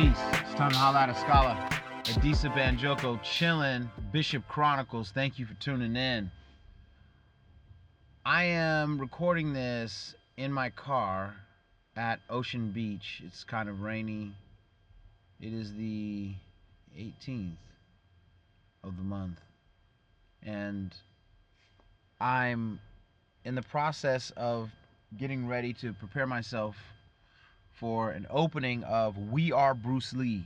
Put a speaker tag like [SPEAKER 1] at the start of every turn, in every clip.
[SPEAKER 1] Peace. It's time to holla at a scholar. Adisa Banjoko chillin'. Bishop Chronicles. Thank you for tuning in. I am recording this in my car at Ocean Beach. It's kind of rainy. It is the 18th of the month. And I'm in the process of getting ready to prepare myself for an opening of We Are Bruce Lee,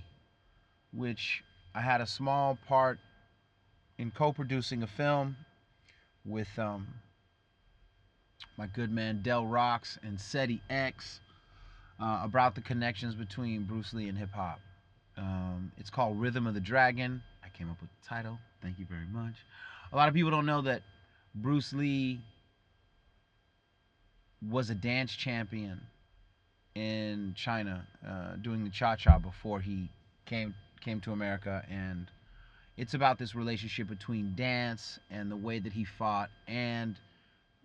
[SPEAKER 1] which I had a small part in co-producing a film with um, my good man Del Rocks and SETI X uh, about the connections between Bruce Lee and hip hop. Um, it's called Rhythm of the Dragon. I came up with the title. Thank you very much. A lot of people don't know that Bruce Lee was a dance champion in China uh, doing the cha cha before he came came to America, and it's about this relationship between dance and the way that he fought, and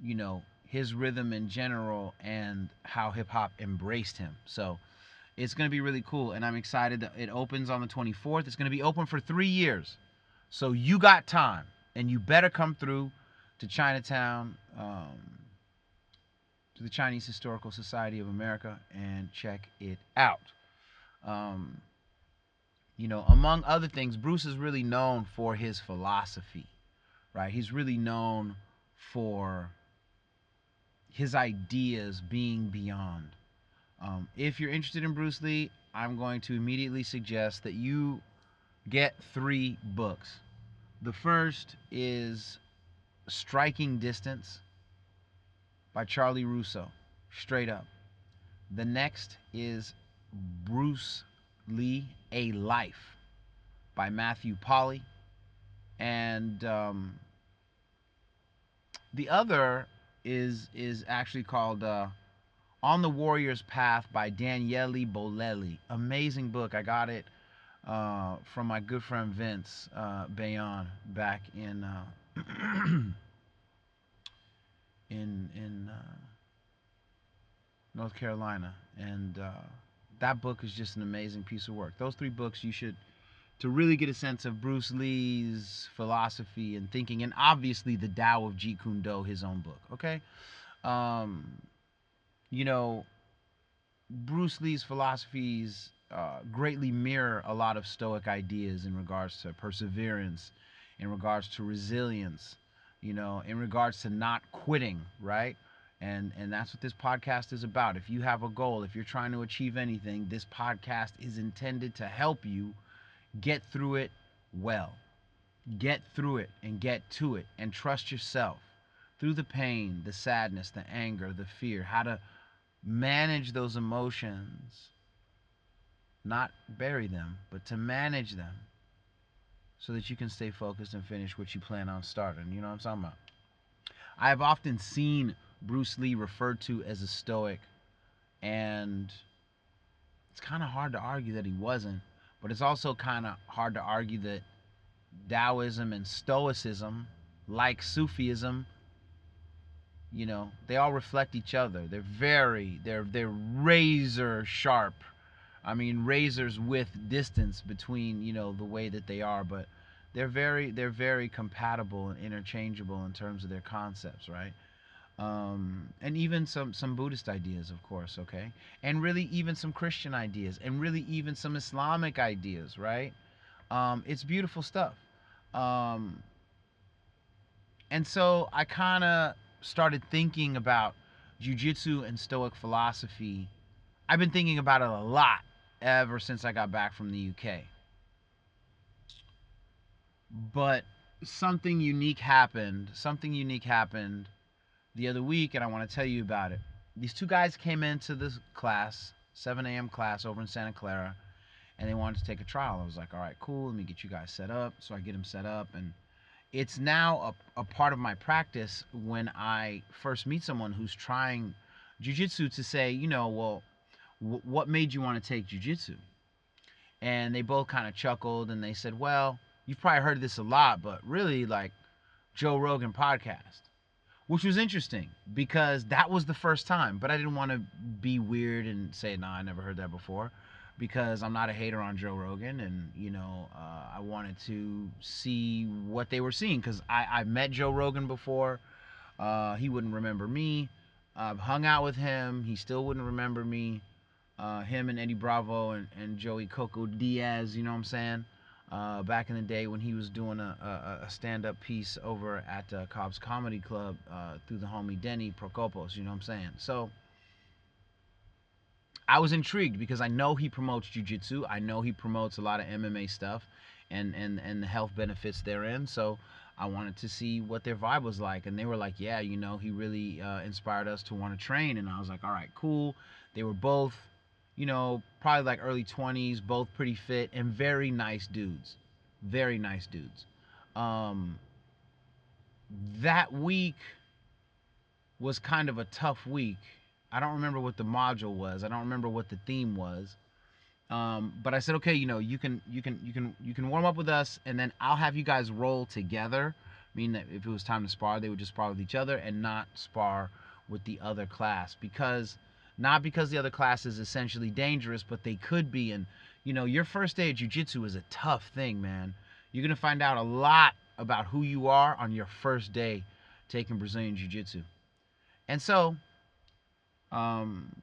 [SPEAKER 1] you know his rhythm in general, and how hip hop embraced him. So it's going to be really cool, and I'm excited that it opens on the 24th. It's going to be open for three years, so you got time, and you better come through to Chinatown. Um, to the Chinese Historical Society of America and check it out. Um, you know, among other things, Bruce is really known for his philosophy, right? He's really known for his ideas being beyond. Um, if you're interested in Bruce Lee, I'm going to immediately suggest that you get three books. The first is Striking Distance by Charlie Russo, straight up. The next is Bruce Lee, A Life by Matthew Polly. And um, the other is is actually called uh, On the Warrior's Path by Daniele Bolelli. Amazing book. I got it uh, from my good friend Vince uh, Bayon back in uh, in in uh, North Carolina, and uh, that book is just an amazing piece of work. Those three books you should to really get a sense of Bruce Lee's philosophy and thinking, and obviously the Tao of Jeet Kune Do, his own book. Okay, um, you know, Bruce Lee's philosophies uh, greatly mirror a lot of Stoic ideas in regards to perseverance, in regards to resilience you know, in regards to not quitting, right? And and that's what this podcast is about. If you have a goal, if you're trying to achieve anything, this podcast is intended to help you get through it well. Get through it and get to it and trust yourself through the pain, the sadness, the anger, the fear, how to manage those emotions, not bury them, but to manage them so that you can stay focused and finish what you plan on starting. You know what I'm talking about? I have often seen Bruce Lee referred to as a stoic, and it's kind of hard to argue that he wasn't, but it's also kind of hard to argue that Taoism and Stoicism, like Sufism, you know, they all reflect each other. They're very, they're they're razor sharp I mean, razors with distance between you know the way that they are, but they're very they're very compatible and interchangeable in terms of their concepts, right? Um, and even some some Buddhist ideas, of course, okay, and really even some Christian ideas, and really even some Islamic ideas, right? Um, it's beautiful stuff. Um, and so I kind of started thinking about jujitsu and Stoic philosophy. I've been thinking about it a lot ever since I got back from the UK. But something unique happened. Something unique happened the other week, and I want to tell you about it. These two guys came into this class, 7 a.m. class over in Santa Clara, and they wanted to take a trial. I was like, all right, cool, let me get you guys set up. So I get them set up, and it's now a, a part of my practice when I first meet someone who's trying jujitsu to say, you know, well, what made you want to take jujitsu? And they both kind of chuckled and they said, well, you've probably heard this a lot, but really like Joe Rogan podcast, which was interesting because that was the first time. But I didn't want to be weird and say, no, nah, I never heard that before. because I'm not a hater on Joe Rogan, and you know, uh, I wanted to see what they were seeing because I I met Joe Rogan before. Uh, he wouldn't remember me. I've hung out with him. He still wouldn't remember me. Uh, him and Eddie Bravo and, and Joey Coco Diaz, you know what I'm saying? Uh, back in the day when he was doing a, a, a stand-up piece over at uh, Cobb's Comedy Club uh, through the homie Denny Prokopos, you know what I'm saying? So I was intrigued because I know he promotes jiu-jitsu. I know he promotes a lot of MMA stuff and, and, and the health benefits therein. So I wanted to see what their vibe was like. And they were like, yeah, you know, he really uh, inspired us to want to train. And I was like, all right, cool. They were both you know, probably like early 20s, both pretty fit and very nice dudes. Very nice dudes. Um, that week was kind of a tough week. I don't remember what the module was. I don't remember what the theme was. Um, but I said, okay, you know, you can you can you can you can warm up with us, and then I'll have you guys roll together. Meaning that if it was time to spar, they would just spar with each other and not spar with the other class because not because the other class is essentially dangerous, but they could be. And, you know, your first day of jujitsu is a tough thing, man. You're going to find out a lot about who you are on your first day taking Brazilian Jiu Jitsu. And so, um,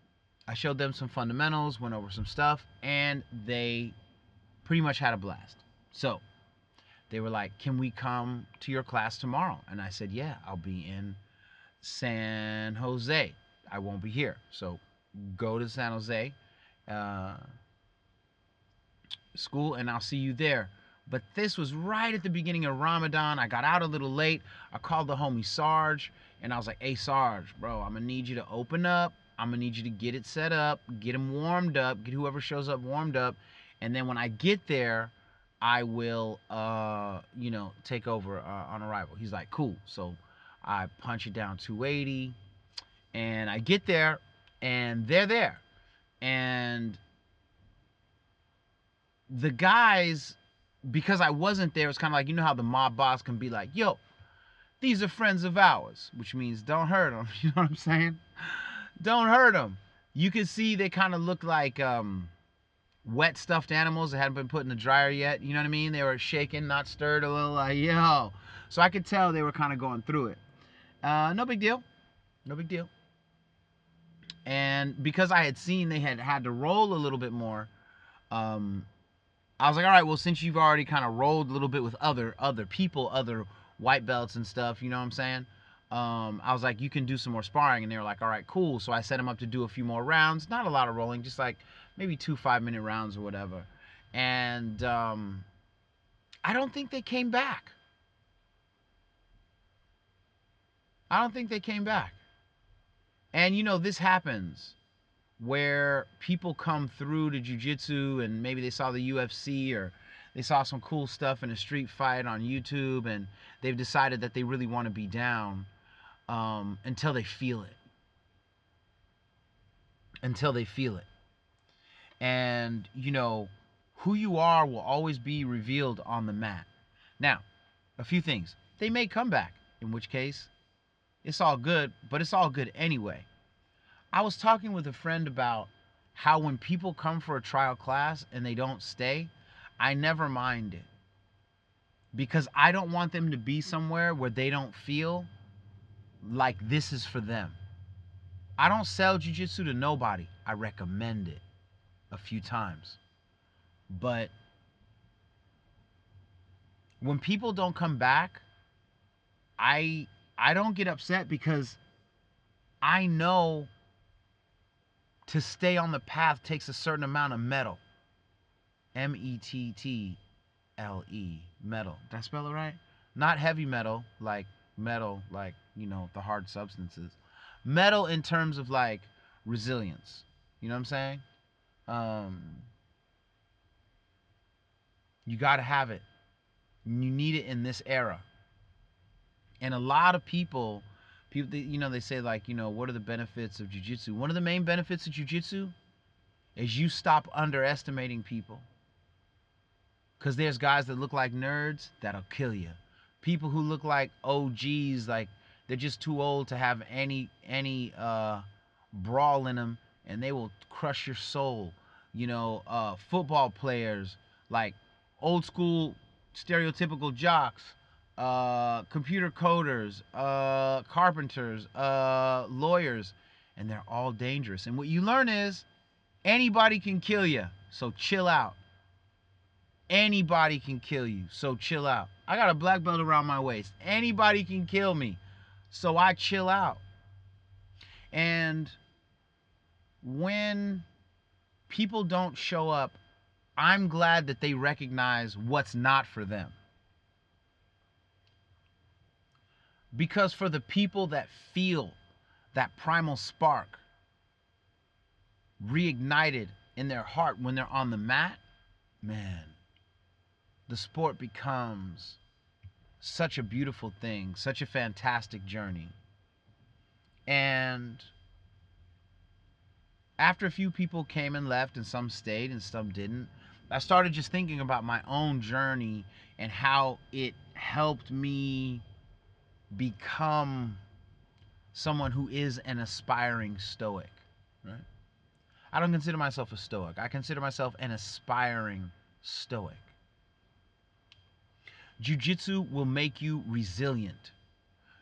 [SPEAKER 1] I showed them some fundamentals, went over some stuff, and they pretty much had a blast. So, they were like, Can we come to your class tomorrow? And I said, Yeah, I'll be in San Jose. I won't be here. So go to San Jose uh, school and I'll see you there. But this was right at the beginning of Ramadan. I got out a little late. I called the homie Sarge and I was like, hey, Sarge, bro, I'm to need you to open up. I'm to need you to get it set up, get him warmed up, get whoever shows up warmed up. And then when I get there, I will, uh, you know, take over uh, on arrival. He's like, cool. So I punch it down 280 and I get there and they're there. And the guys, because I wasn't there, it's kind of like, you know how the mob boss can be like, yo, these are friends of ours, which means don't hurt them. You know what I'm saying? Don't hurt them. You can see they kind of look like um, wet stuffed animals that hadn't been put in the dryer yet. You know what I mean? They were shaken, not stirred, a little like, yo. So I could tell they were kind of going through it. Uh, no big deal. No big deal. And because I had seen they had had to roll a little bit more, um, I was like, all right, well, since you've already kind of rolled a little bit with other other people, other white belts and stuff, you know what I'm saying? Um, I was like, you can do some more sparring, and they were like, all right, cool. So I set them up to do a few more rounds, not a lot of rolling, just like maybe two five minute rounds or whatever. And um, I don't think they came back. I don't think they came back. And you know, this happens where people come through to jujitsu and maybe they saw the UFC or they saw some cool stuff in a street fight on YouTube and they've decided that they really want to be down um, until they feel it. Until they feel it. And, you know, who you are will always be revealed on the mat. Now, a few things. They may come back, in which case it's all good, but it's all good anyway. I was talking with a friend about how when people come for a trial class and they don't stay, I never mind it. Because I don't want them to be somewhere where they don't feel like this is for them. I don't sell jujitsu to nobody. I recommend it a few times. But when people don't come back, I I don't get upset because I know to stay on the path takes a certain amount of mettle. M E T T L E, mettle. Did I spell it right? Not heavy metal, like metal, like, you know, the hard substances. Mettle in terms of like resilience. You know what I'm saying? Um, you got to have it. You need it in this era. And a lot of people, people, you know, they say like, you know, what are the benefits of jujitsu? One of the main benefits of jujitsu is you stop underestimating people. Cause there's guys that look like nerds that'll kill you. People who look like OGs, like they're just too old to have any any uh, brawl in them, and they will crush your soul. you know, uh, football players, like old school stereotypical jocks, uh, computer coders, uh, carpenters, uh, lawyers, and they're all dangerous. And what you learn is anybody can kill you, so chill out. Anybody can kill you, so chill out. I got a black belt around my waist. Anybody can kill me, so I chill out. And when people don't show up, I'm glad that they recognize what's not for them. Because for the people that feel that primal spark reignited in their heart when they're on the mat, man, the sport becomes such a beautiful thing, such a fantastic journey. And after a few people came and left, and some stayed and some didn't, I started just thinking about my own journey and how it helped me become someone who is an aspiring stoic, right? I don't consider myself a stoic. I consider myself an aspiring stoic. Jiu-jitsu will make you resilient.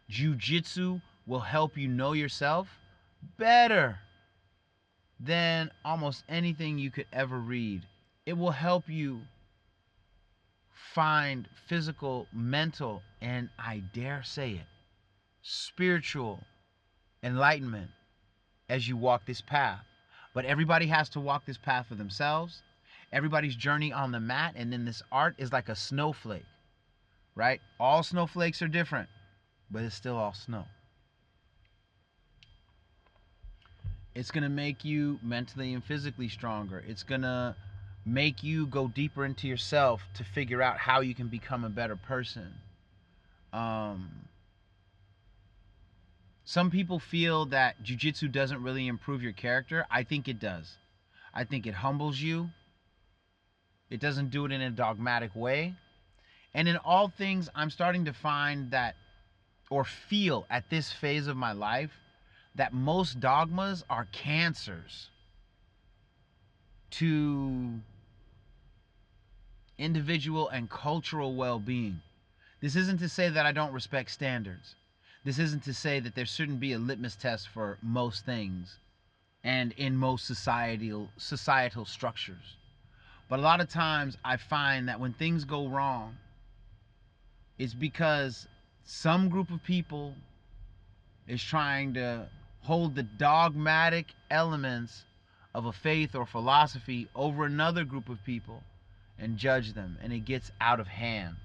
[SPEAKER 1] Jiu-jitsu will help you know yourself better than almost anything you could ever read. It will help you find physical, mental, and I dare say it, spiritual enlightenment as you walk this path. But everybody has to walk this path for themselves. Everybody's journey on the mat and then this art is like a snowflake, right? All snowflakes are different, but it's still all snow. It's going to make you mentally and physically stronger. It's going to make you go deeper into yourself to figure out how you can become a better person. Um, some people feel that jujitsu doesn't really improve your character. I think it does. I think it humbles you. It doesn't do it in a dogmatic way. And in all things, I'm starting to find that or feel at this phase of my life that most dogmas are cancers to individual and cultural well being. This isn't to say that I don't respect standards. This isn't to say that there shouldn't be a litmus test for most things and in most societal societal structures. But a lot of times I find that when things go wrong, it's because some group of people is trying to hold the dogmatic elements of a faith or philosophy over another group of people and judge them, and it gets out of hand.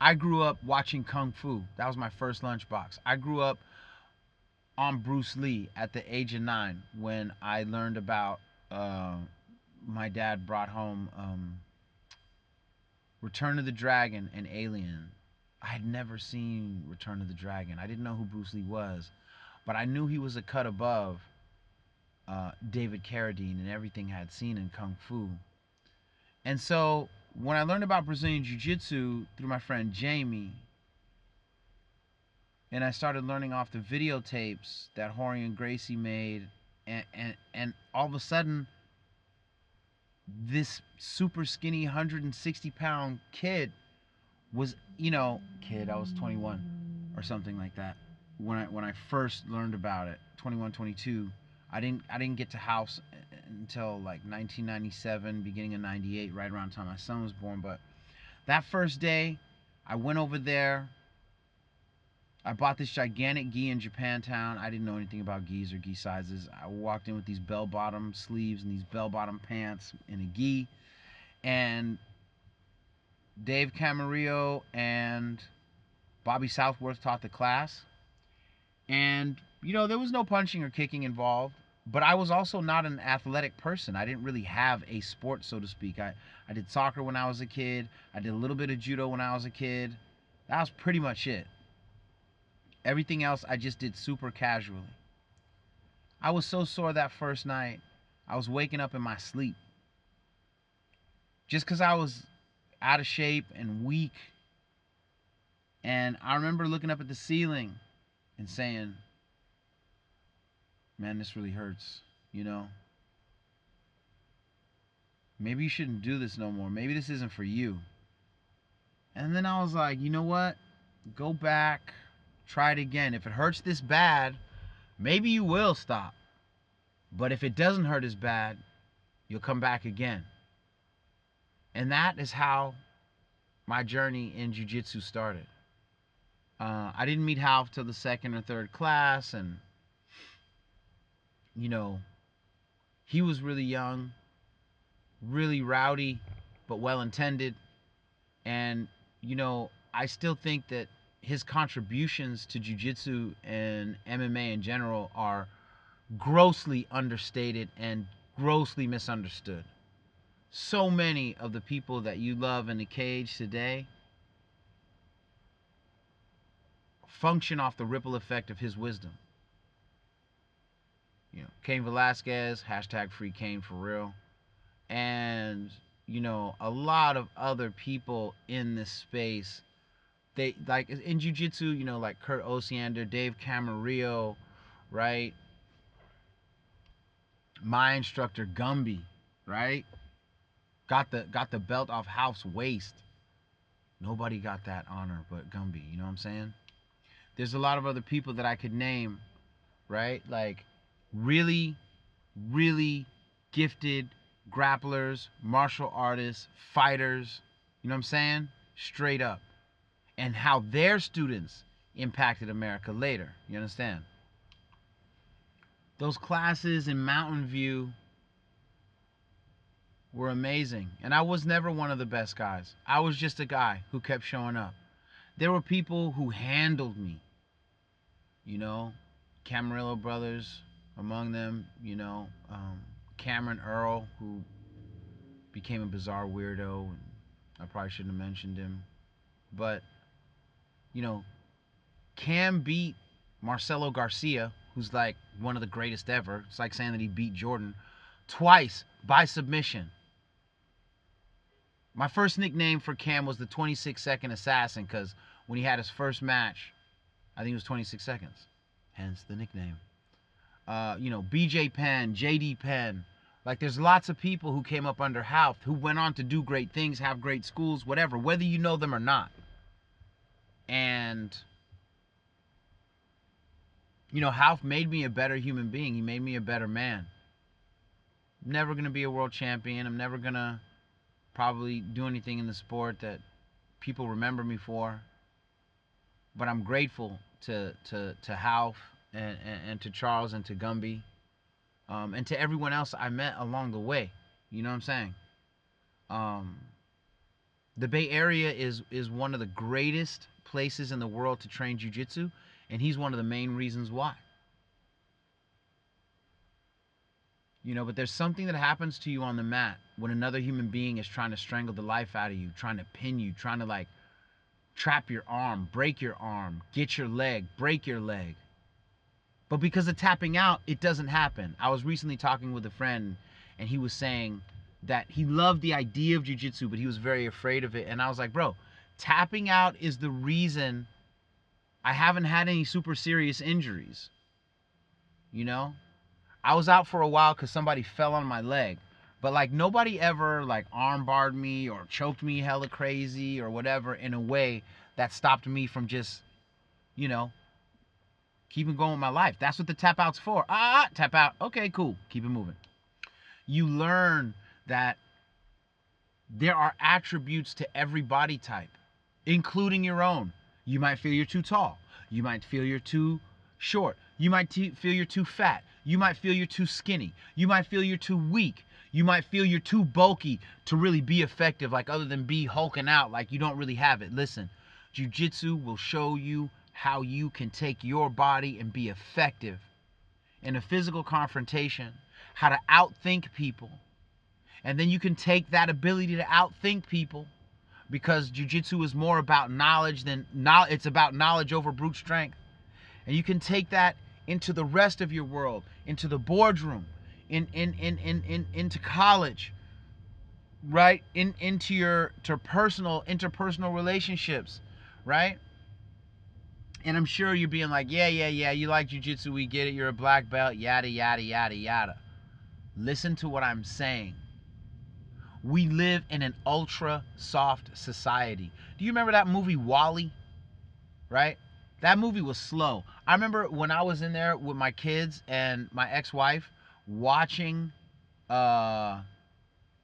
[SPEAKER 1] I grew up watching Kung Fu. That was my first lunchbox. I grew up on Bruce Lee at the age of nine when I learned about. Uh, my dad brought home um, Return of the Dragon and Alien I had never seen Return of the Dragon. I didn't know who Bruce Lee was, but I knew he was a cut above uh, David Carradine and everything I had seen in Kung Fu. And so when I learned about Brazilian Jiu Jitsu through my friend Jamie, and I started learning off the videotapes that Rorion Gracie made, and, and, and all of a sudden, this super skinny 160 pound kid was you know kid i was 21 or something like that when i when i first learned about it 21 22 i didn't i didn't get to house uh, until like 1997 beginning of 98 right around the time my son was born but that first day i went over there i bought this gigantic gi in japantown i didn't know anything about gis or gi sizes i walked in with these bell bottom sleeves and these bell bottom pants and a gi and Dave Camarillo and Bobby Southworth taught the class. And, you know, there was no punching or kicking involved. But I was also not an athletic person. I didn't really have a sport, so to speak. I, I did soccer when I was a kid. I did a little bit of judo when I was a kid. That was pretty much it. Everything else I just did super casually. I was so sore that first night. I was waking up in my sleep. Just because I was out of shape and weak. And I remember looking up at the ceiling and saying, man, this really hurts, you know? Maybe you shouldn't do this no more. Maybe this isn't for you. And then I was like, you know what? Go back, try it again. If it hurts this bad, maybe you will stop. But if it doesn't hurt as bad, you'll come back again. And that is how my journey in jiu-jitsu started. Uh, I didn't meet Ralph till the second or third class, and you know, he was really young, really rowdy, but well intended. And, you know, I still think that his contributions to jiu-jitsu and MMA in general are grossly understated and grossly misunderstood. So many of the people that you love in the cage today function off the ripple effect of his wisdom. You know, Cain Velasquez, hashtag free Cain for real. And, you know, a lot of other people in this space. They like in jiu-jitsu, you know, like Kurt Osiander, Dave Camarillo, right? My instructor Gumby, right? Got the got the belt off House waist. Nobody got that honor but Gumby, you know what I'm saying? There's a lot of other people that I could name, right? Like really, really gifted grapplers, martial artists, fighters, you know what I'm saying? Straight up. And how their students impacted America later. You understand? Those classes in Mountain View were amazing. And I was never one of the best guys. I was just a guy who kept showing up. There were people who handled me. You know, Camarillo brothers, among them, you know, um, Cameron Earle, who became a bizarre weirdo, and I probably shouldn't have mentioned him, but you know, Cam beat Marcelo Garcia, who's like one of the greatest ever. It's like saying that he beat Jordan twice by submission. My first nickname for Cam was the 26 second assassin because when he had his first match, I think it was 26 seconds. Hence the nickname uh, you know, BJ Penn, JD Penn. Like there's lots of people who came up under Ralph who went on to do great things, have great schools, whatever, whether you know them or not. And you know, Ralph made me a better human being. He made me a better man. I'm never gonna be a world champion. I'm never gonna probably do anything in the sport that people remember me for. But I'm grateful to to to Ralph and, and, and to Charles and to Gumby um, and to everyone else I met along the way. You know what I'm saying? Um, the Bay Area is is one of the greatest places in the world to train jiu-jitsu, and he's one of the main reasons why. You know, but there's something that happens to you on the mat when another human being is trying to strangle the life out of you, trying to pin you, trying to like trap your arm, break your arm, get your leg, break your leg. But because of tapping out, it doesn't happen. I was recently talking with a friend and he was saying that he loved the idea of jujitsu, but he was very afraid of it. And I was like, bro, tapping out is the reason I haven't had any super serious injuries. You know? I was out for a while because somebody fell on my leg. But like nobody ever like arm barred me or choked me hella crazy or whatever in a way that stopped me from just, you know, keeping going with my life. That's what the tap out's for. Ah, tap out. Okay, cool. Keep it moving. You learn that there are attributes to every body type, including your own. You might feel you're too tall. You might feel you're too short. You might t- feel you're too fat. You might feel you're too skinny. You might feel you're too weak. You might feel you're too bulky to really be effective, like other than be hulking out, like you don't really have it. Listen, jujitsu will show you how you can take your body and be effective in a physical confrontation, how to outthink people. And then you can take that ability to outthink people because jujitsu is more about knowledge than knowledge. It's about knowledge over brute strength. And you can take that into the rest of your world, into the boardroom, in, in, in, in, in into college, right? In into your to personal interpersonal relationships, right? And I'm sure you're being like, yeah, yeah, yeah, you like jujitsu, we get it, you're a black belt, yada, yada, yada, yada. Listen to what I'm saying. We live in an ultra soft society. Do you remember that movie WALL-E? Right? That movie was slow. I remember when I was in there with my kids and my ex-wife watching uh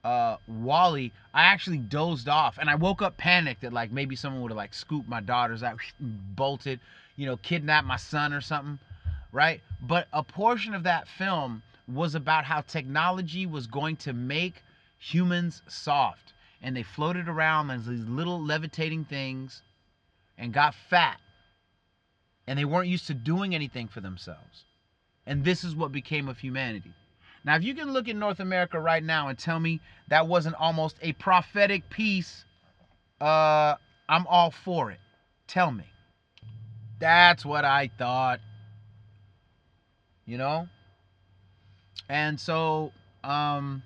[SPEAKER 1] uh WALL-E, I actually dozed off and I woke up panicked that like maybe someone would have like scooped my daughters out, bolted, you know, kidnapped my son or something, right? But a portion of that film was about how technology was going to make humans soft. And they floated around as these little levitating things and got fat. And they weren't used to doing anything for themselves. And this is what became of humanity. Now, if you can look in North America right now and tell me that wasn't almost a prophetic piece, uh, I'm all for it. Tell me. That's what I thought. You know? And so, um,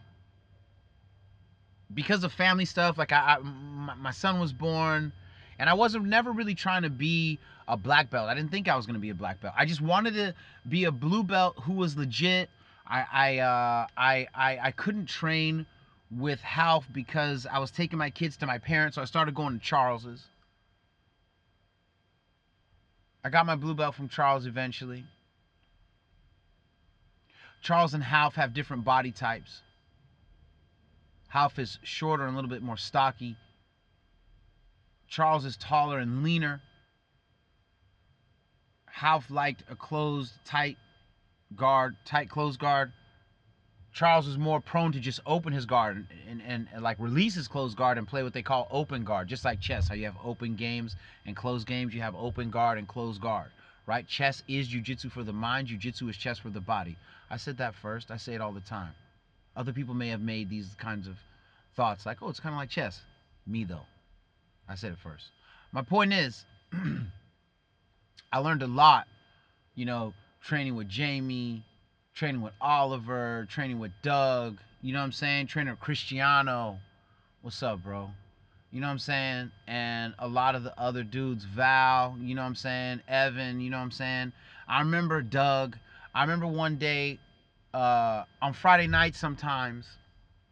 [SPEAKER 1] because of family stuff, like I, I my, my son was born, and I wasn't never really trying to be a black belt. I didn't think I was gonna be a black belt. I just wanted to be a blue belt who was legit. I I uh, I, I I couldn't train with Ralph because I was taking my kids to my parents, so I started going to Charles's. I got my blue belt from Charles eventually. Charles and Ralph have different body types. Ralph is shorter and a little bit more stocky. Charles is taller and leaner. Ralph liked a closed, tight guard, tight closed guard. Charles was more prone to just open his guard and, and, and, and, like release his closed guard and play what they call open guard, just like chess. How you have open games and closed games, you have open guard and closed guard, right? Chess is jujitsu for the mind, jujitsu is chess for the body. I said that first. I say it all the time. Other people may have made these kinds of thoughts like, oh, it's kind of like chess. Me, though. I said it first. My point is, I learned a lot, you know, training with Jamie, training with Oliver, training with Doug, you know what I'm saying? Training with Cristiano. What's up, bro? You know what I'm saying? And a lot of the other dudes, Val, you know what I'm saying? Evan, you know what I'm saying? I remember Doug. I remember one day uh, on Friday nights sometimes.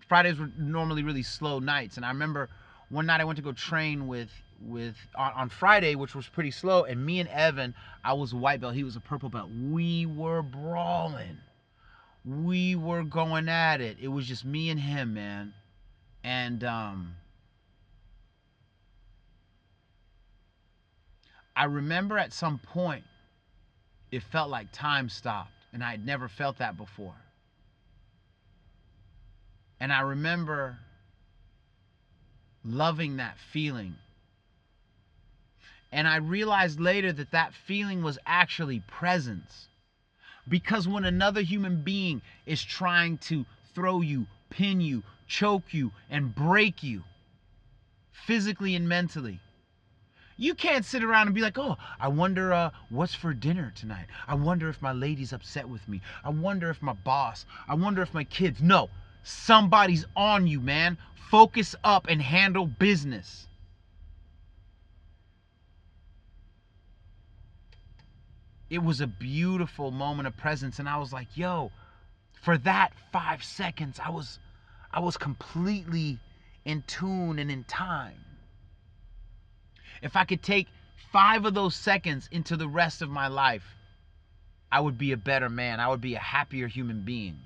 [SPEAKER 1] Fridays were normally really slow nights, and I remember one night I went to go train with with on, on Friday, which was pretty slow, and me and Evan, I was a white belt, he was a purple belt. We were brawling. We were going at it. It was just me and him, man. And um I remember at some point it felt like time stopped and I had never felt that before. And I remember loving that feeling. And I realized later that that feeling was actually presence. Because when another human being is trying to throw you, pin you, choke you, and break you, physically and mentally, you can't sit around and be like, oh, I wonder uh, what's for dinner tonight. I wonder if my lady's upset with me. I wonder if my boss. I wonder if my kids. No, somebody's on you, man. Focus up and handle business. It was a beautiful moment of presence, and I was like, yo, for that five seconds, I was I was completely in tune and in time. If I could take five of those seconds into the rest of my life, I would be a better man. I would be a happier human being.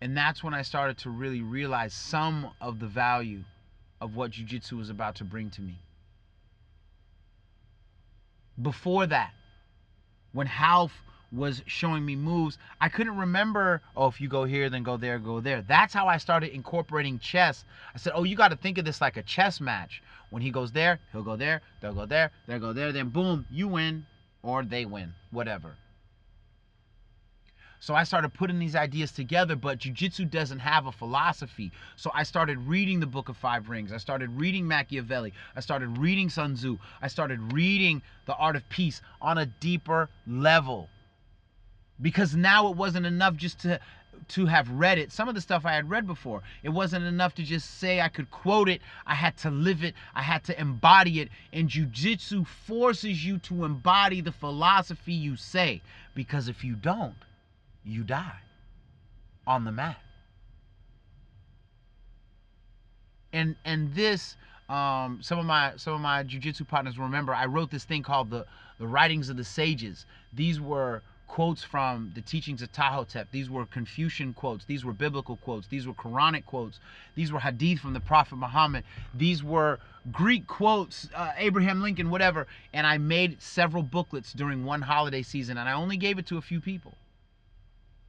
[SPEAKER 1] And that's when I started to really realize some of the value of what jiu-jitsu was about to bring to me. Before that, when Ralph was showing me moves. I couldn't remember, oh, if you go here, then go there, go there. That's how I started incorporating chess. I said, oh, you got to think of this like a chess match. When he goes there, he'll go there, they'll go there, they'll go there, then boom, you win or they win, whatever. So I started putting these ideas together, but jujitsu doesn't have a philosophy. So I started reading the Book of Five Rings. I started reading Machiavelli. I started reading Sun Tzu. I started reading The Art of Peace on a deeper level because now it wasn't enough just to to have read it. Some of the stuff I had read before. It wasn't enough to just say I could quote it. I had to live it. I had to embody it. And jujitsu forces you to embody the philosophy you say. Because if you don't, you die on the mat. And and this um, some of my some of my jujitsu partners remember I wrote this thing called the the writings of the sages. These were quotes from the teachings of Ptahhotep. These were Confucian quotes. These were biblical quotes. These were Quranic quotes. These were hadith from the Prophet Muhammad. These were Greek quotes, uh, Abraham Lincoln, whatever. And I made several booklets during one holiday season, and I only gave it to a few people.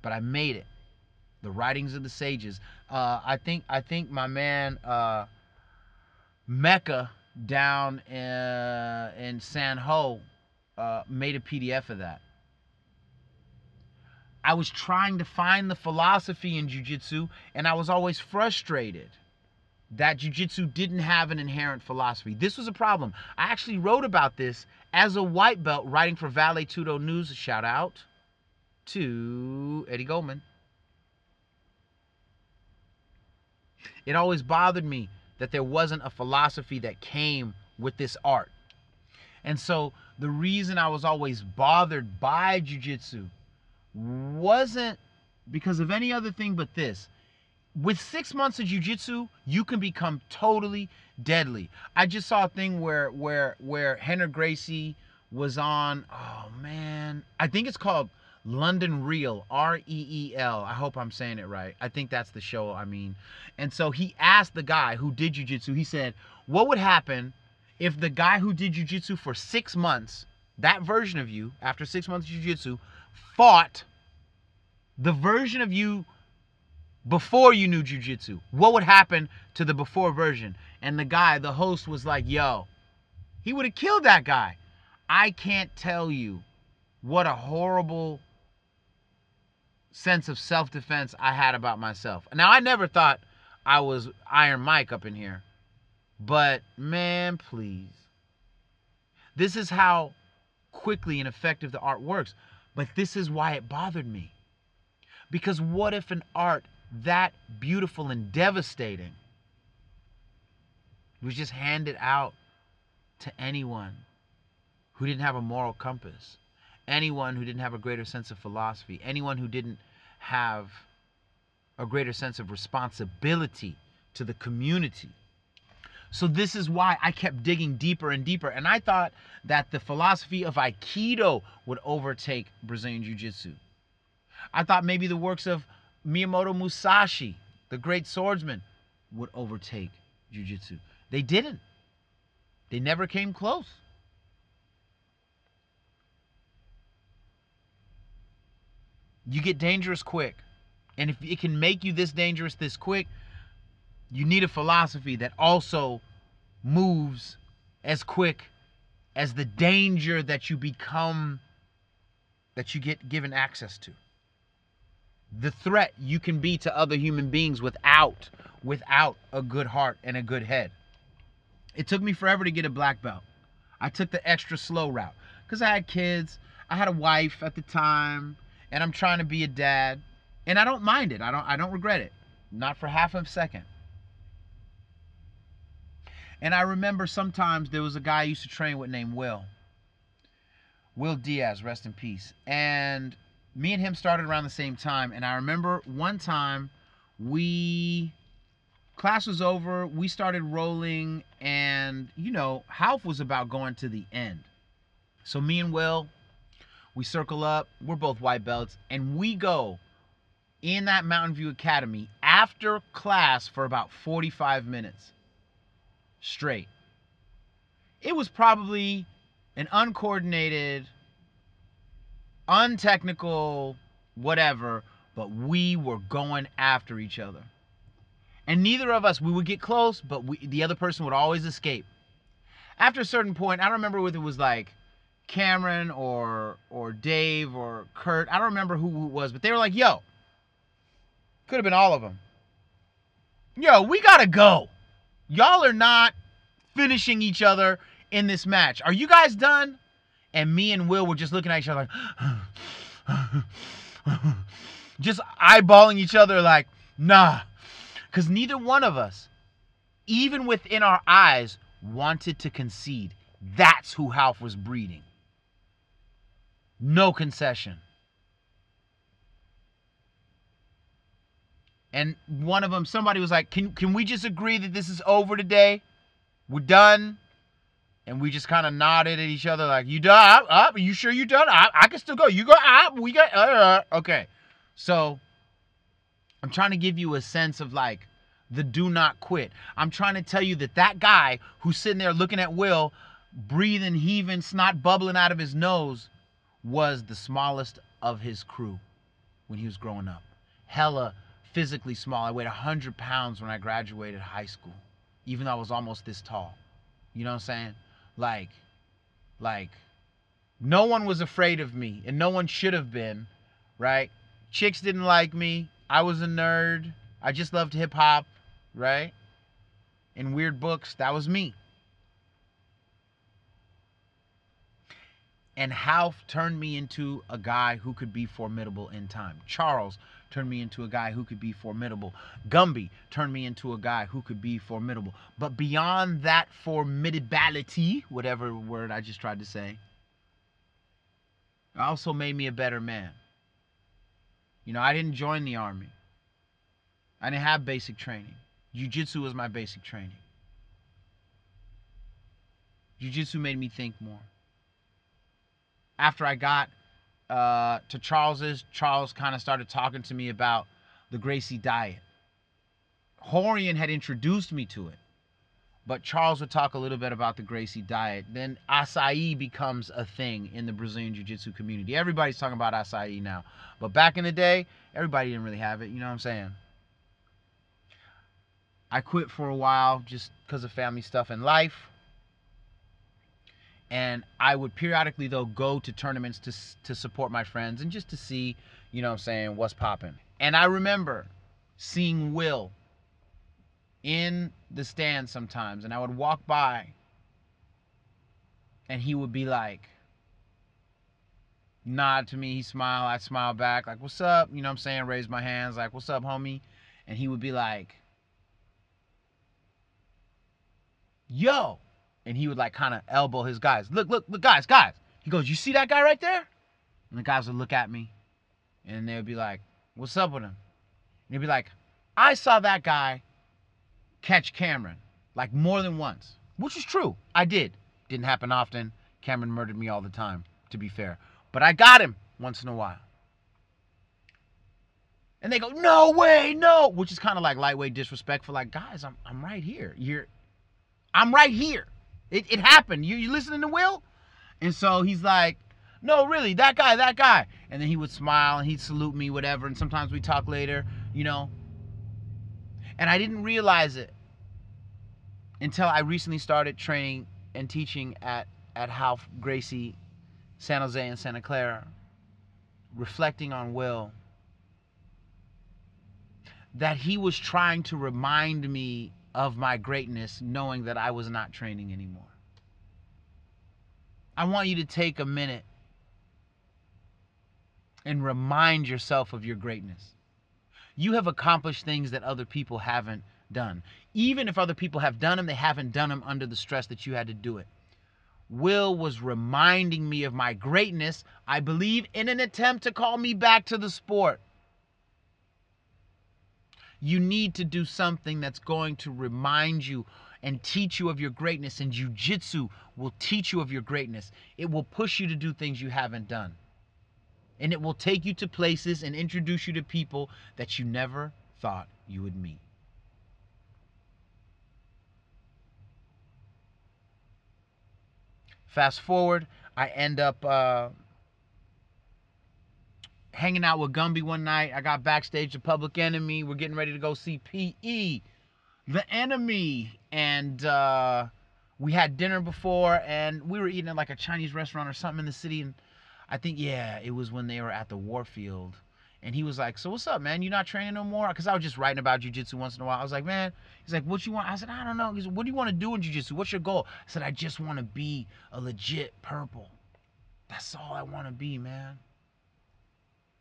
[SPEAKER 1] But I made it. The writings of the sages. Uh, I think I think my man uh, Mecca down in, in San Ho uh, made a PDF of that. I was trying to find the philosophy in jujitsu, and I was always frustrated that jujitsu didn't have an inherent philosophy. This was a problem. I actually wrote about this as a white belt, writing for Vale Tudo News. Shout out to Eddie Goldman. It always bothered me that there wasn't a philosophy that came with this art. And so the reason I was always bothered by jujitsu wasn't because of any other thing but this. With six months of jujitsu, you can become totally deadly. I just saw a thing where where where Rener Gracie was on. Oh man, I think it's called London Real, R E E L. I hope I'm saying it right. I think that's the show. I mean, and so he asked the guy who did jujitsu. He said, "What would happen if the guy who did jujitsu for six months, that version of you, after six months of jujitsu, fought the version of you before you knew jujitsu? What would happen to the before version?" And the guy, the host, was like, "Yo, he would have killed that guy." I can't tell you what a horrible sense of self defense I had about myself. Now, I never thought I was Iron Mike up in here, but man, please. This is how quickly and effective the art works. But this is why it bothered me. Because what if an art that beautiful and devastating was just handed out to anyone who didn't have a moral compass? Anyone who didn't have a greater sense of philosophy, anyone who didn't have a greater sense of responsibility to the community. So this is why I kept digging deeper and deeper. And I thought that the philosophy of Aikido would overtake Brazilian Jiu-Jitsu. I thought maybe the works of Miyamoto Musashi, the great swordsman, would overtake Jiu-Jitsu. They didn't. They never came close. You get dangerous quick. And if it can make you this dangerous this quick, you need a philosophy that also moves as quick as the danger that you become that you get given access to. The threat you can be to other human beings without without a good heart and a good head. It took me forever to get a black belt. I took the extra slow route cuz I had kids, I had a wife at the time, and I'm trying to be a dad, and I don't mind it. I don't I don't regret it. Not for half a second. And I remember sometimes there was a guy I used to train with named Will. Will Diaz, rest in peace. And me and him started around the same time. And I remember one time we class was over, we started rolling, and you know, Ralph was about going to the end. So me and Will we circle up. We're both white belts. And we go in that Mountain View Academy after class for about 45 minutes straight. It was probably an uncoordinated, untechnical, whatever, but we were going after each other. And neither of us, we would get close, but we, the other person would always escape. After a certain point, I remember it was like Cameron or or Dave or Kurt. I don't remember who it was, but they were like, "Yo, could have been all of them. Yo, we gotta go. Y'all are not finishing each other in this match. Are you guys done?" And me and Will were just looking at each other like, just eyeballing each other like, nah. Because neither one of us, even within our eyes, wanted to concede. That's who Ralph was breeding. No concession. And one of them, somebody was like, "Can can we just agree that this is over today? We're done." And we just kind of nodded at each other, like, "You done? Up? up? Are you sure you done? I, I can still go. You go up. We got uh, uh. okay." So I'm trying to give you a sense of like the do not quit. I'm trying to tell you that that guy who's sitting there looking at Will, breathing, heaving, snot bubbling out of his nose, was the smallest of his crew when he was growing up. Hella physically small. I weighed 100 pounds when I graduated high school, even though I was almost this tall. You know what I'm saying? Like, like, no one was afraid of me, and no one should have been, right? Chicks didn't like me. I was a nerd. I just loved hip hop, right? And weird books. That was me. And Ralph turned me into a guy who could be formidable in time. Charles turned me into a guy who could be formidable. Gumby turned me into a guy who could be formidable. But beyond that formidability, whatever word I just tried to say, also made me a better man. You know, I didn't join the army. I didn't have basic training. Jiu-jitsu was my basic training. Jiu-jitsu made me think more after I got uh, to Charles's, Charles kind of started talking to me about the Gracie diet. Rorion had introduced me to it, but Charles would talk a little bit about the Gracie diet. Then acai becomes a thing in the Brazilian Jiu Jitsu community. Everybody's talking about acai now, but back in the day, everybody didn't really have it. You know what I'm saying? I quit for a while just because of family stuff and life and I would periodically though go to tournaments to to support my friends and just to see, you know, what I'm saying what's popping. And I remember seeing Will in the stands sometimes, and I would walk by, and he would be like, nod to me, he smile, I smile back, like, "What's up?" You know, what I'm saying, raise my hands, like, "What's up, homie?" And he would be like, "Yo." And he would like kind of elbow his guys. Look, look, look, guys, guys. He goes, you see that guy right there? And the guys would look at me, and they would be like, what's up with him? And he'd be like, I saw that guy catch Cameron like more than once, which is true. I did. Didn't happen often. Cameron murdered me all the time, to be fair. But I got him once in a while. And they go, no way, no, which is kind of like lightweight disrespectful. Like, guys, I'm, I'm right here. You're, I'm right here. It, it happened. You, you listening to Will? And so he's like, no, really, that guy, that guy. And then he would smile and he'd salute me, whatever. And sometimes we talk later, you know. And I didn't realize it until I recently started training and teaching at, at Ralph Gracie, San Jose, and Santa Clara, reflecting on Will, that he was trying to remind me of my greatness knowing that I was not training anymore. I want you to take a minute and remind yourself of your greatness. You have accomplished things that other people haven't done. Even if other people have done them, they haven't done them under the stress that you had to do it. Will was reminding me of my greatness, I believe, in an attempt to call me back to the sport. You need to do something that's going to remind you and teach you of your greatness. And jujitsu will teach you of your greatness. It will push you to do things you haven't done. And it will take you to places and introduce you to people that you never thought you would meet. Fast forward, I end up uh, hanging out with Gumby one night. I got backstage to Public Enemy. We're getting ready to go see PE, the enemy. And uh, we had dinner before, and we were eating at like a Chinese restaurant or something in the city. And I think, yeah, it was when they were at the Warfield. And he was like, "So what's up, man? You not training no more?" Because I was just writing about jujitsu once in a while. I was like, "Man," he's like, "What you want?" I said, "I don't know." He's like, "What do you want to do in jujitsu? What's your goal?" I said, "I just want to be a legit purple. That's all I want to be, man."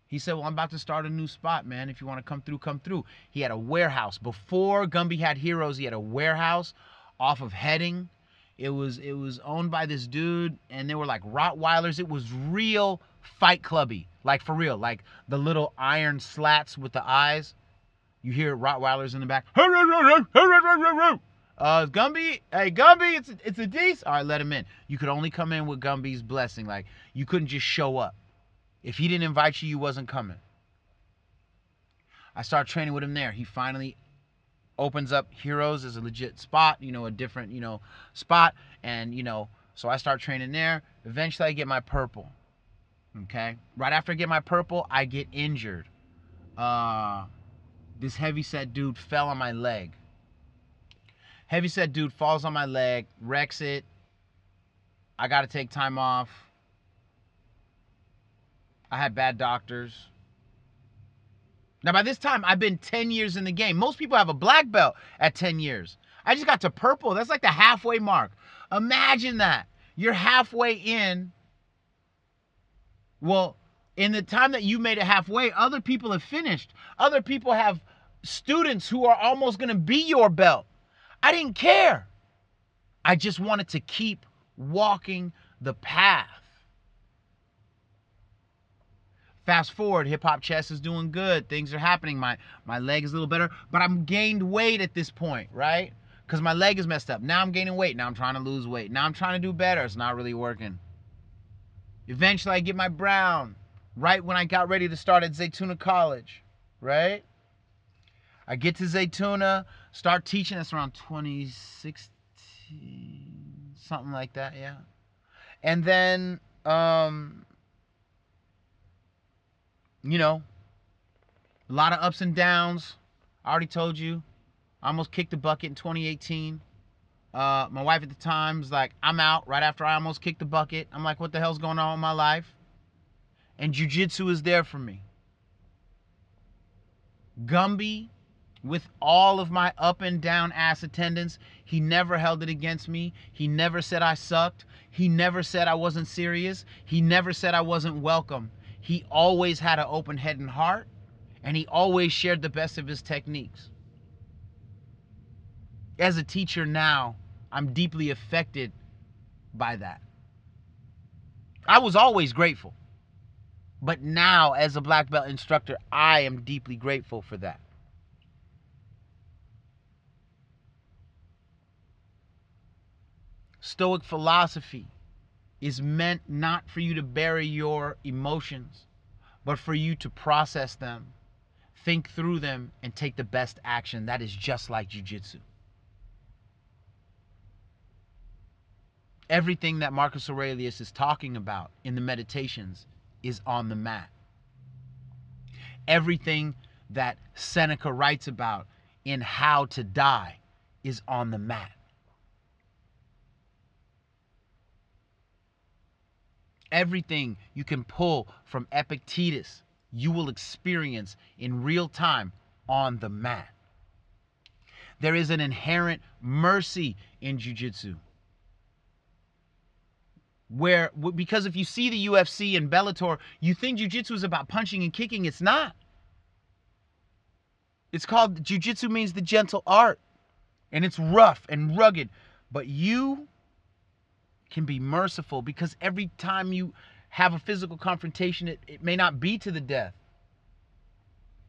[SPEAKER 1] He said, Well, I'm about to start a new spot, man. If you want to come through, come through. He had a warehouse. Before Gumby had Heroes, he had a warehouse off of Heading. It was it was owned by this dude, and they were like Rottweilers. It was real fight clubby. Like for real. Like the little iron slats with the eyes. You hear Rottweilers in the back. Uh, Gumby, hey Gumby, it's it's a decent. All right, let him in. You could only come in with Gumby's blessing. Like you couldn't just show up. If he didn't invite you, you wasn't coming. I started training with him there. He finally opens up Heroes as a legit spot, you know, a different, you know, spot. And, you know, so I start training there. Eventually I get my purple. Okay. Right after I get my purple, I get injured. Uh this heavy set dude fell on my leg. Heavy set dude falls on my leg, wrecks it. I gotta take time off. I had bad doctors. Now, by this time, I've been 10 years in the game. Most people have a black belt at 10 years. I just got to purple. That's like the halfway mark. Imagine that. You're halfway in. Well, in the time that you made it halfway, other people have finished. Other people have students who are almost going to be your belt. I didn't care. I just wanted to keep walking the path. Fast forward, hip hop chess is doing good. Things are happening. My my leg is a little better, but I'm gained weight at this point, right? Because my leg is messed up. Now I'm gaining weight. Now I'm trying to lose weight. Now I'm trying to do better. It's not really working. Eventually, I get my brown right when I got ready to start at Zaytuna College, right? I get to Zaytuna, start teaching. That's around 2016, something like that, yeah. And then um, you know, a lot of ups and downs. I already told you. I almost kicked the bucket in 2018. Uh, my wife at the time was like, I'm out right after I almost kicked the bucket. I'm like, what the hell's going on in my life? And jujitsu is there for me. Gumby, with all of my up and down ass attendance, he never held it against me. He never said I sucked. He never said I wasn't serious. He never said I wasn't welcome he always had an open head and heart, and he always shared the best of his techniques. As a teacher now, I'm deeply affected by that. I was always grateful. But now, as a black belt instructor, I am deeply grateful for that. Stoic philosophy is meant not for you to bury your emotions, but for you to process them, think through them, and take the best action. That is just like jujitsu. Everything that Marcus Aurelius is talking about in the meditations is on the mat. Everything that Seneca writes about in How to Die is on the mat. Everything you can pull from Epictetus, you will experience in real time on the mat. There is an inherent mercy in jujitsu. Where, because if you see the UFC and Bellator, you think jujitsu is about punching and kicking. It's not. It's called jujitsu means the gentle art. And it's rough and rugged. But you can be merciful because every time you have a physical confrontation, it, it may not be to the death.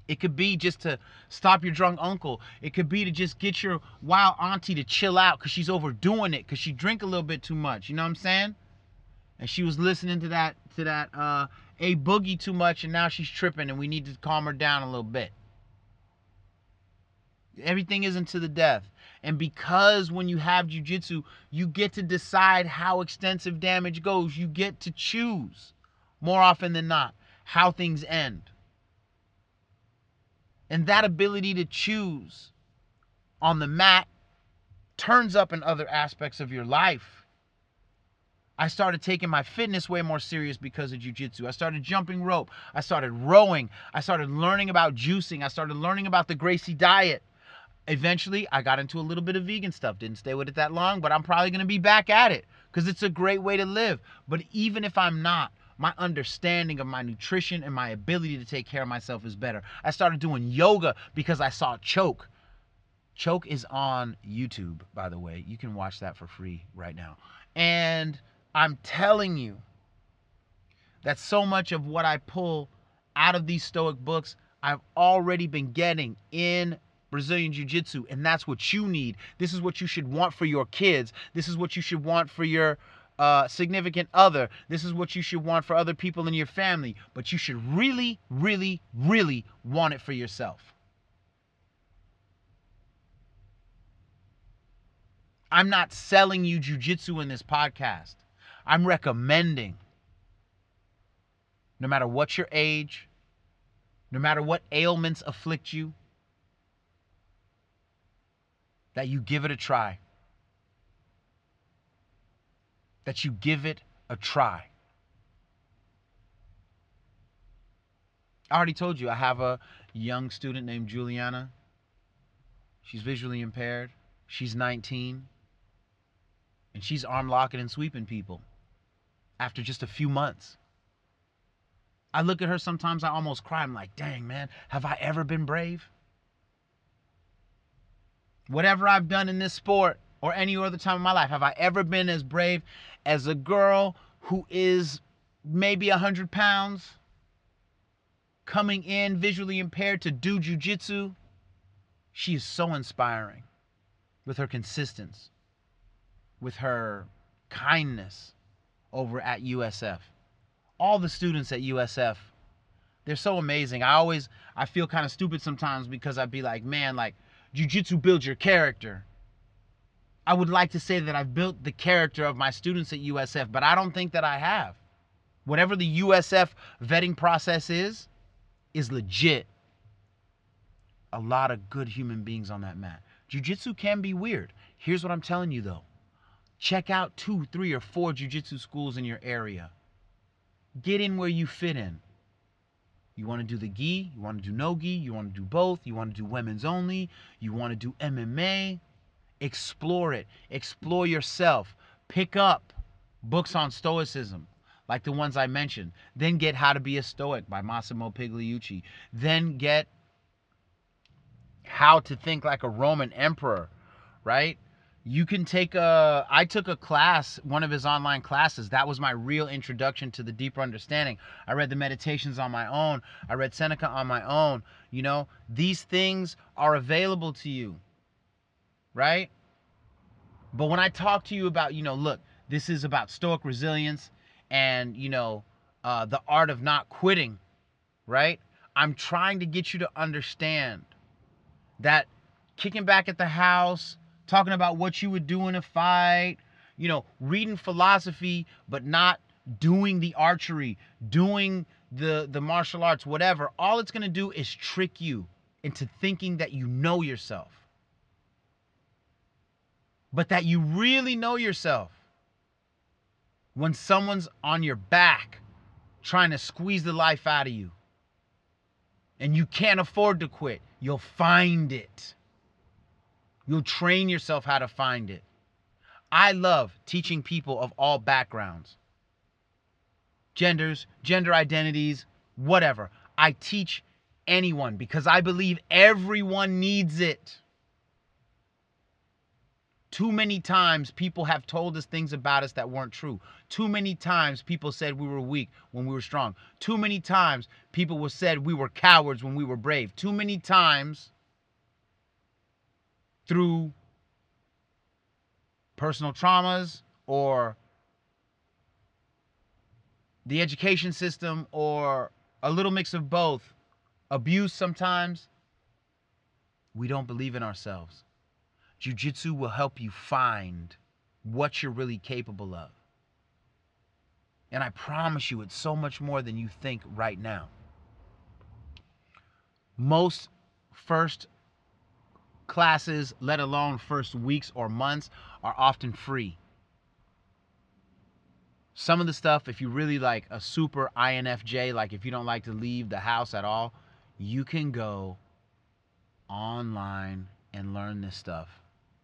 [SPEAKER 1] It could be just to stop your drunk uncle. It could be to just get your wild auntie to chill out because she's overdoing it because she drink a little bit too much. You know what I'm saying? And she was listening to that to that uh, a boogie too much, and now she's tripping, and we need to calm her down a little bit. Everything isn't to the death. And because when you have jujitsu, you get to decide how extensive damage goes, you get to choose more often than not how things end. And that ability to choose on the mat turns up in other aspects of your life. I started taking my fitness way more serious because of jujitsu. I started jumping rope. I started rowing. I started learning about juicing. I started learning about the Gracie diet eventually I got into a little bit of vegan stuff. Didn't stay with it that long, but I'm probably going to be back at it because it's a great way to live. But even if I'm not, my understanding of my nutrition and my ability to take care of myself is better. I started doing yoga because I saw Choke. Choke is on YouTube, by the way. You can watch that for free right now. And I'm telling you that so much of what I pull out of these Stoic books, I've already been getting in Brazilian Jiu Jitsu, and that's what you need. This is what you should want for your kids. This is what you should want for your uh, significant other. This is what you should want for other people in your family. But you should really, really, really want it for yourself. I'm not selling you jujitsu in this podcast. I'm recommending, no matter what your age, no matter what ailments afflict you, that you give it a try. That you give it a try. I already told you I have a young student named Juliana. She's visually impaired. She's 19. And she's arm locking and sweeping people after just a few months. I look at her sometimes, I almost cry. I'm like, dang, man, have I ever been brave? Whatever I've done in this sport or any other time in my life, have I ever been as brave as a girl who is maybe 100 pounds coming in visually impaired to do jujitsu? She is so inspiring with her consistency, with her kindness over at USF. All the students at USF, they're so amazing. I always I feel kind of stupid sometimes because I'd be like, man, like Jiu-Jitsu builds your character. I would like to say that I've built the character of my students at USF, but I don't think that I have. Whatever the USF vetting process is, is legit. A lot of good human beings on that mat. Jiu-Jitsu can be weird. Here's what I'm telling you though. Check out two, three, or four jiu-jitsu schools in your area. Get in where you fit in. You want to do the gi, you want to do no gi, you want to do both, you want to do women's only, you want to do MMA. Explore it. Explore yourself. Pick up books on stoicism like the ones I mentioned. Then get How to Be a Stoic by Massimo Pigliucci. Then get How to Think Like a Roman Emperor, right? You can take a i took a class one of his online classes. That was my real introduction to the deeper understanding. I read the meditations on my own. I read seneca on my own. You know these things are available to you right? But when i talk to you about you know look this is about stoic resilience and you know uh, the art of not quitting right? I'm trying to get you to understand that kicking back at the house talking about what you would do in a fight, you know, reading philosophy, but not doing the archery, doing the, the martial arts, whatever. All it's going to do is trick you into thinking that you know yourself. But that you really know yourself when someone's on your back trying to squeeze the life out of you and you can't afford to quit, you'll find it. You'll train yourself how to find it. I love teaching people of all backgrounds, genders, gender identities, whatever. I teach anyone because I believe everyone needs it. Too many times people have told us things about us that weren't true. Too many times people said we were weak when we were strong. Too many times people were said we were cowards when we were brave. Too many times through personal traumas or the education system or a little mix of both, abuse sometimes, we don't believe in ourselves. Jiu Jitsu will help you find what you're really capable of. And I promise you, it's so much more than you think right now. Most first classes, let alone first weeks or months, are often free. Some of the stuff, if you really like a super INFJ, like if you don't like to leave the house at all, you can go online and learn this stuff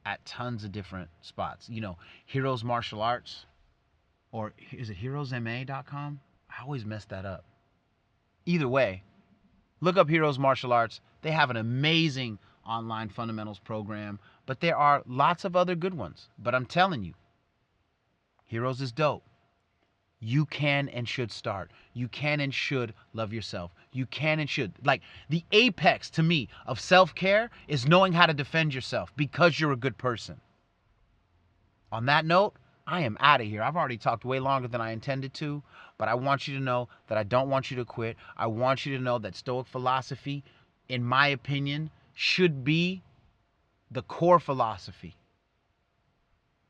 [SPEAKER 1] at tons of different spots. You know, Heroes Martial Arts, or is it heroesma.com? I always mess that up. Either way, look up Heroes Martial Arts. They have an amazing online fundamentals program, but there are lots of other good ones. But I'm telling you, Heroes is dope. You can and should start. You can and should love yourself. You can and should. Like the apex to me of self care is knowing how to defend yourself because you're a good person. On that note, I am out of here. I've already talked way longer than I intended to, but I want you to know that I don't want you to quit. I want you to know that Stoic philosophy, in my opinion, should be the core philosophy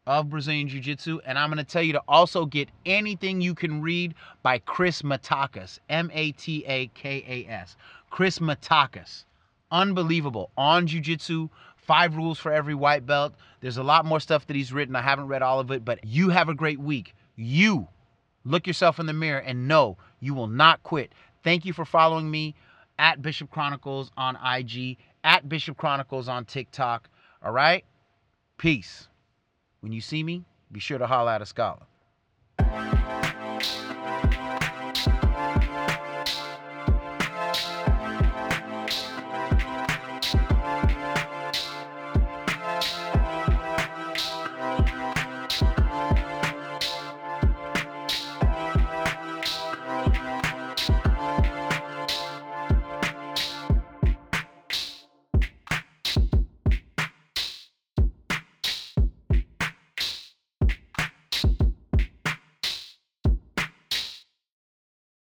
[SPEAKER 1] of Brazilian Jiu Jitsu. And I'm going to tell you to also get anything you can read by Chris Matakas, M A T A K A S. Chris Matakas. Unbelievable. On Jiu Jitsu, five rules for every white belt. There's a lot more stuff that he's written. I haven't read all of it, but you have a great week. You look yourself in the mirror and know you will not quit. Thank you for following me at Bishop Chronicles on IG, at Bishop Chronicles on TikTok. All right? Peace. When you see me, be sure to holler at a scholar.